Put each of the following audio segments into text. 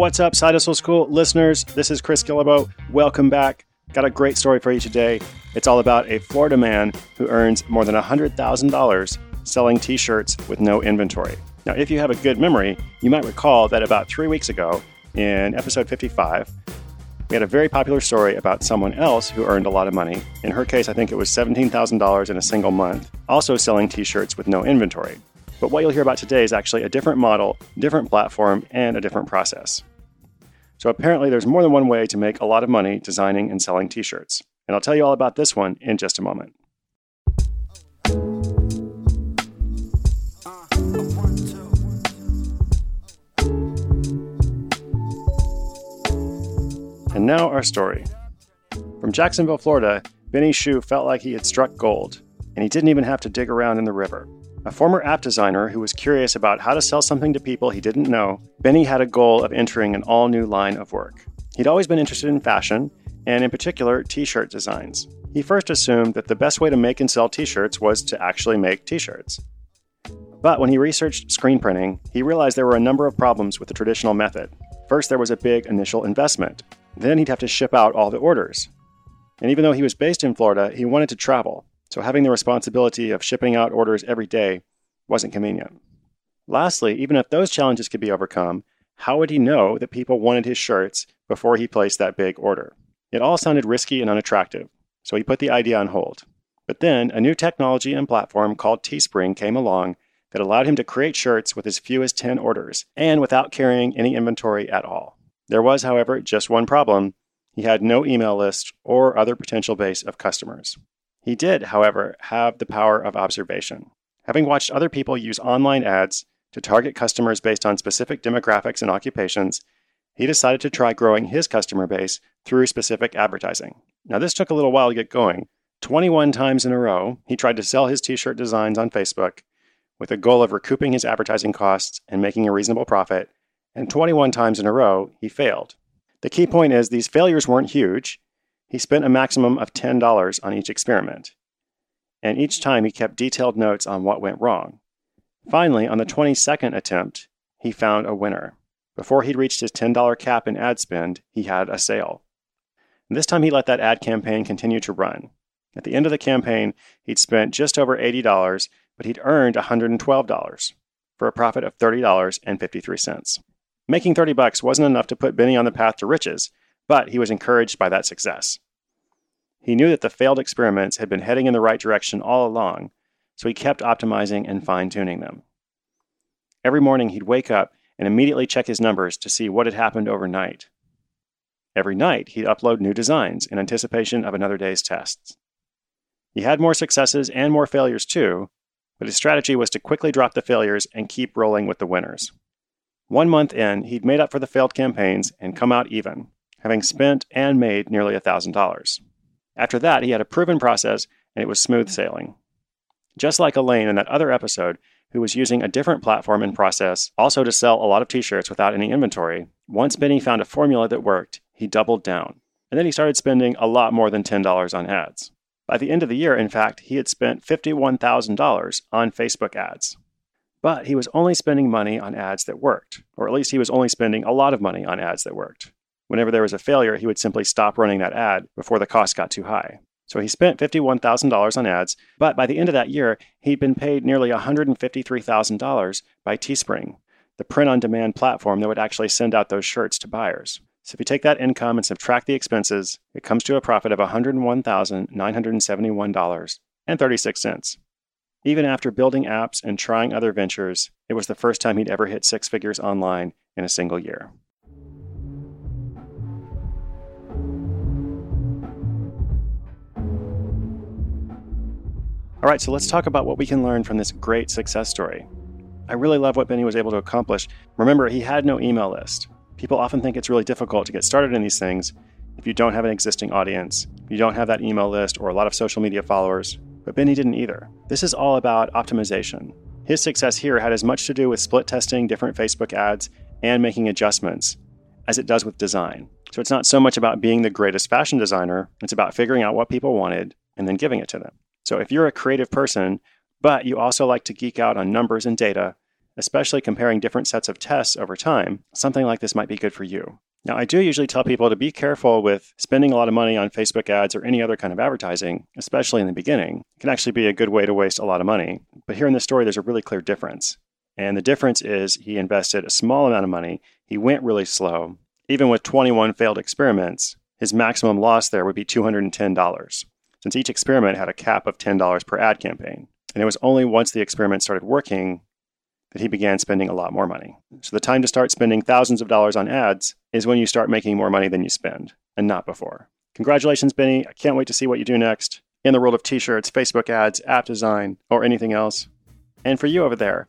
What's up, Side Hustle School listeners? This is Chris Guillebeau. Welcome back. Got a great story for you today. It's all about a Florida man who earns more than $100,000 selling t shirts with no inventory. Now, if you have a good memory, you might recall that about three weeks ago, in episode 55, we had a very popular story about someone else who earned a lot of money. In her case, I think it was $17,000 in a single month, also selling t shirts with no inventory. But what you'll hear about today is actually a different model, different platform, and a different process. So apparently, there's more than one way to make a lot of money designing and selling t shirts. And I'll tell you all about this one in just a moment. And now our story. From Jacksonville, Florida, Benny Hsu felt like he had struck gold, and he didn't even have to dig around in the river. A former app designer who was curious about how to sell something to people he didn't know, Benny had a goal of entering an all new line of work. He'd always been interested in fashion, and in particular, t shirt designs. He first assumed that the best way to make and sell t shirts was to actually make t shirts. But when he researched screen printing, he realized there were a number of problems with the traditional method. First, there was a big initial investment. Then he'd have to ship out all the orders. And even though he was based in Florida, he wanted to travel so having the responsibility of shipping out orders every day wasn't convenient. Lastly, even if those challenges could be overcome, how would he know that people wanted his shirts before he placed that big order? It all sounded risky and unattractive, so he put the idea on hold. But then a new technology and platform called Teespring came along that allowed him to create shirts with as few as 10 orders and without carrying any inventory at all. There was, however, just one problem. He had no email list or other potential base of customers. He did, however, have the power of observation. Having watched other people use online ads to target customers based on specific demographics and occupations, he decided to try growing his customer base through specific advertising. Now, this took a little while to get going. 21 times in a row, he tried to sell his t shirt designs on Facebook with a goal of recouping his advertising costs and making a reasonable profit, and 21 times in a row, he failed. The key point is these failures weren't huge, he spent a maximum of $10 on each experiment, and each time he kept detailed notes on what went wrong. Finally, on the 22nd attempt, he found a winner. Before he'd reached his $10 cap in ad spend, he had a sale. And this time he let that ad campaign continue to run. At the end of the campaign, he'd spent just over $80, but he'd earned $112 for a profit of $30.53. Making 30 bucks wasn't enough to put Benny on the path to riches, but he was encouraged by that success. He knew that the failed experiments had been heading in the right direction all along, so he kept optimizing and fine tuning them. Every morning he'd wake up and immediately check his numbers to see what had happened overnight. Every night he'd upload new designs in anticipation of another day's tests. He had more successes and more failures too, but his strategy was to quickly drop the failures and keep rolling with the winners. One month in, he'd made up for the failed campaigns and come out even, having spent and made nearly $1,000. After that, he had a proven process and it was smooth sailing. Just like Elaine in that other episode, who was using a different platform and process also to sell a lot of t shirts without any inventory, once Benny found a formula that worked, he doubled down. And then he started spending a lot more than $10 on ads. By the end of the year, in fact, he had spent $51,000 on Facebook ads. But he was only spending money on ads that worked, or at least he was only spending a lot of money on ads that worked. Whenever there was a failure, he would simply stop running that ad before the cost got too high. So he spent $51,000 on ads, but by the end of that year, he'd been paid nearly $153,000 by Teespring, the print on demand platform that would actually send out those shirts to buyers. So if you take that income and subtract the expenses, it comes to a profit of $101,971.36. Even after building apps and trying other ventures, it was the first time he'd ever hit six figures online in a single year. All right, so let's talk about what we can learn from this great success story. I really love what Benny was able to accomplish. Remember, he had no email list. People often think it's really difficult to get started in these things if you don't have an existing audience, you don't have that email list or a lot of social media followers. But Benny didn't either. This is all about optimization. His success here had as much to do with split testing different Facebook ads and making adjustments as it does with design. So it's not so much about being the greatest fashion designer, it's about figuring out what people wanted and then giving it to them. So if you're a creative person, but you also like to geek out on numbers and data, especially comparing different sets of tests over time, something like this might be good for you. Now, I do usually tell people to be careful with spending a lot of money on Facebook ads or any other kind of advertising, especially in the beginning. It can actually be a good way to waste a lot of money. But here in this story, there's a really clear difference. And the difference is he invested a small amount of money, he went really slow. Even with 21 failed experiments, his maximum loss there would be $210 since each experiment had a cap of $10 per ad campaign. And it was only once the experiment started working that he began spending a lot more money. So the time to start spending thousands of dollars on ads is when you start making more money than you spend, and not before. Congratulations, Benny. I can't wait to see what you do next in the world of t shirts, Facebook ads, app design, or anything else. And for you over there,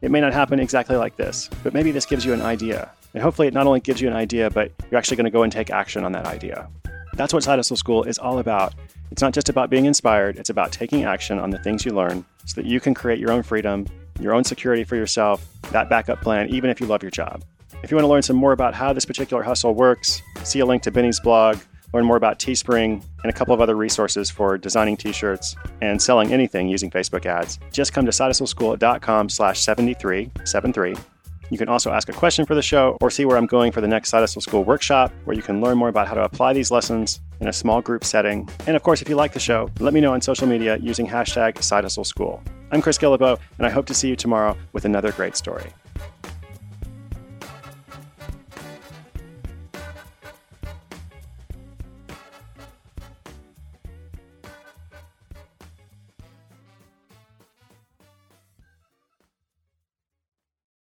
it may not happen exactly like this, but maybe this gives you an idea. And hopefully, it not only gives you an idea, but you're actually going to go and take action on that idea. That's what Side Hustle School is all about. It's not just about being inspired, it's about taking action on the things you learn so that you can create your own freedom, your own security for yourself, that backup plan, even if you love your job. If you want to learn some more about how this particular hustle works, see a link to Benny's blog, learn more about Teespring, and a couple of other resources for designing t-shirts and selling anything using Facebook ads, just come to sidehustleschool.com slash 73, 73 you can also ask a question for the show or see where I'm going for the next Side Hustle School workshop, where you can learn more about how to apply these lessons in a small group setting. And of course, if you like the show, let me know on social media using hashtag Side Hustle School. I'm Chris Guillebeau, and I hope to see you tomorrow with another great story.